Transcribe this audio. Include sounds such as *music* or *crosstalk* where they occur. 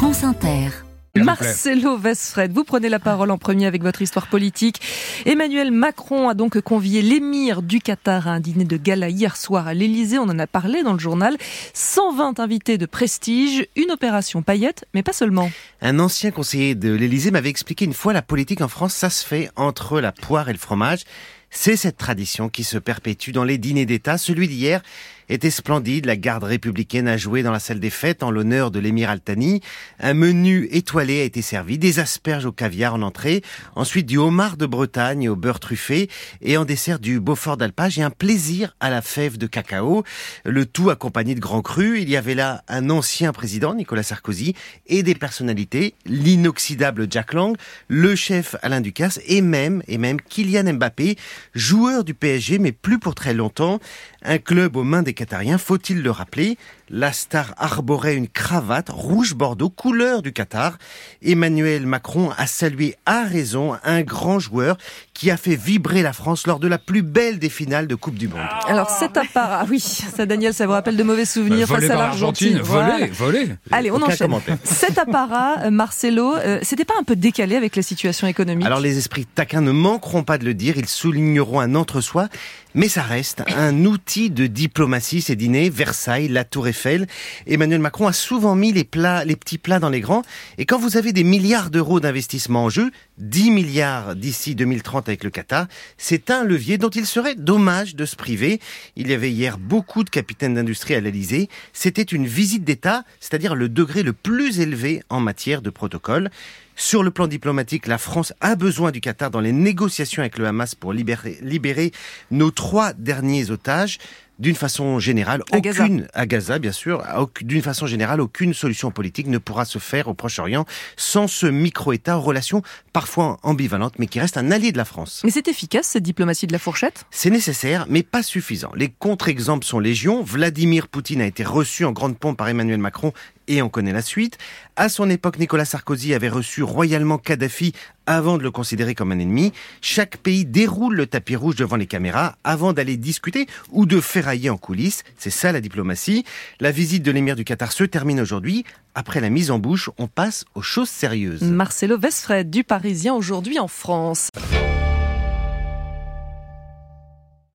France Inter. Marcelo Vesfred, vous prenez la parole en premier avec votre histoire politique. Emmanuel Macron a donc convié l'émir du Qatar à un dîner de gala hier soir à l'Elysée. On en a parlé dans le journal. 120 invités de prestige, une opération paillette, mais pas seulement. Un ancien conseiller de l'Elysée m'avait expliqué une fois la politique en France, ça se fait entre la poire et le fromage. C'est cette tradition qui se perpétue dans les dîners d'État. Celui d'hier était splendide. La garde républicaine a joué dans la salle des fêtes en l'honneur de l'émir Altani. Un menu étoilé a été servi, des asperges au caviar en entrée, ensuite du homard de Bretagne au beurre truffé et en dessert du Beaufort d'Alpage et un plaisir à la fève de cacao. Le tout accompagné de grands crus. Il y avait là un ancien président, Nicolas Sarkozy, et des personnalités, l'inoxydable Jack Lang, le chef Alain Ducasse et même, et même Kylian Mbappé, joueur du PSG, mais plus pour très longtemps. Un club aux mains des Faut-il le rappeler? La star arborait une cravate rouge bordeaux, couleur du Qatar. Emmanuel Macron a salué à raison un grand joueur qui a fait vibrer la France lors de la plus belle des finales de Coupe du Monde. Alors cet apparat, oui, *laughs* ça Daniel, ça vous rappelle de mauvais souvenirs Volé face à l'Argentine. l'Argentine, volé, volé. Allez, on Aucun enchaîne. commentaire. *laughs* Cet apparat, euh, Marcelo, euh, c'était pas un peu décalé avec la situation économique? Alors les esprits taquins ne manqueront pas de le dire, ils souligneront un entre-soi, mais ça reste un outil de diplomatie, ces dîners, Versailles, la Tour Eiffel. Emmanuel Macron a souvent mis les les petits plats dans les grands, et quand vous avez des milliards d'euros d'investissement en jeu, 10 milliards d'ici 2030 avec le Qatar, c'est un levier dont il serait dommage de se priver. Il y avait hier beaucoup de capitaines d'industrie à l'Elysée. C'était une visite d'État, c'est-à-dire le degré le plus élevé en matière de protocole. Sur le plan diplomatique, la France a besoin du Qatar dans les négociations avec le Hamas pour libérer, libérer nos trois derniers otages. D'une façon générale, À Gaza. aucune à Gaza, bien sûr. D'une façon générale, aucune solution politique ne pourra se faire au Proche-Orient sans ce micro-État aux relations parfois ambivalentes, mais qui reste un allié de la France. Mais c'est efficace cette diplomatie de la fourchette? C'est nécessaire, mais pas suffisant. Les contre-exemples sont légion. Vladimir Poutine a été reçu en grande pompe par Emmanuel Macron et on connaît la suite. À son époque, Nicolas Sarkozy avait reçu royalement Kadhafi avant de le considérer comme un ennemi. Chaque pays déroule le tapis rouge devant les caméras avant d'aller discuter ou de ferrailler en coulisses. C'est ça la diplomatie. La visite de l'émir du Qatar se termine aujourd'hui. Après la mise en bouche, on passe aux choses sérieuses. Marcelo Vesfred du Parisien aujourd'hui en France.